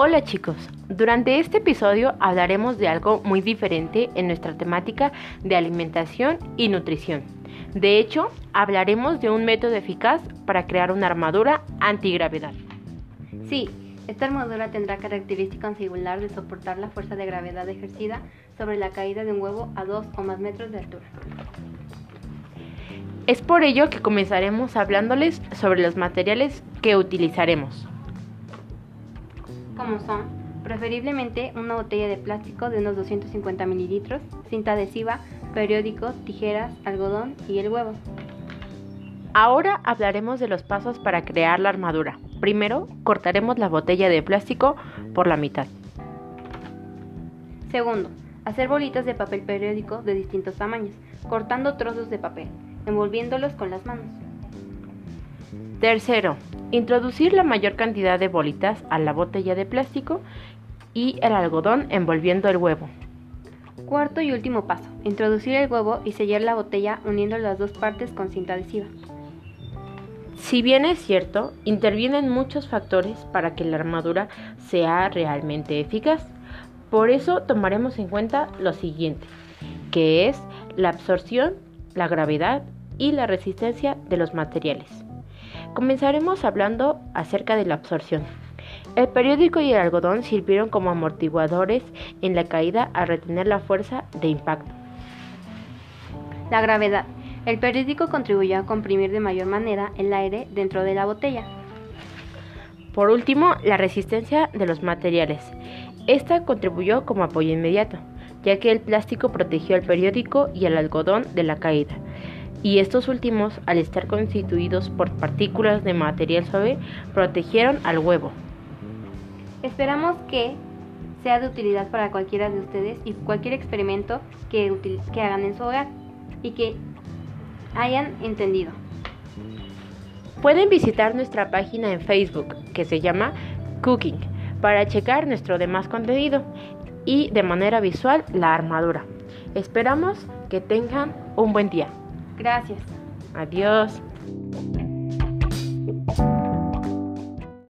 Hola chicos, durante este episodio hablaremos de algo muy diferente en nuestra temática de alimentación y nutrición. De hecho, hablaremos de un método eficaz para crear una armadura antigravedad. Sí, esta armadura tendrá característica singular de soportar la fuerza de gravedad ejercida sobre la caída de un huevo a 2 o más metros de altura. Es por ello que comenzaremos hablándoles sobre los materiales que utilizaremos. Como son, preferiblemente una botella de plástico de unos 250 mililitros, cinta adhesiva, periódico, tijeras, algodón y el huevo. Ahora hablaremos de los pasos para crear la armadura. Primero, cortaremos la botella de plástico por la mitad. Segundo, hacer bolitas de papel periódico de distintos tamaños, cortando trozos de papel envolviéndolos con las manos. Tercero, introducir la mayor cantidad de bolitas a la botella de plástico y el algodón envolviendo el huevo. Cuarto y último paso, introducir el huevo y sellar la botella uniendo las dos partes con cinta adhesiva. Si bien es cierto, intervienen muchos factores para que la armadura sea realmente eficaz. Por eso tomaremos en cuenta lo siguiente, que es la absorción, la gravedad y la resistencia de los materiales. Comenzaremos hablando acerca de la absorción. El periódico y el algodón sirvieron como amortiguadores en la caída a retener la fuerza de impacto. La gravedad. El periódico contribuyó a comprimir de mayor manera el aire dentro de la botella. Por último, la resistencia de los materiales. Esta contribuyó como apoyo inmediato, ya que el plástico protegió al periódico y al algodón de la caída y estos últimos, al estar constituidos por partículas de material suave, protegieron al huevo. Esperamos que sea de utilidad para cualquiera de ustedes y cualquier experimento que, que hagan en su hogar y que hayan entendido. Pueden visitar nuestra página en Facebook que se llama Cooking para checar nuestro demás contenido y de manera visual la armadura. Esperamos que tengan un buen día. Gracias. Adiós.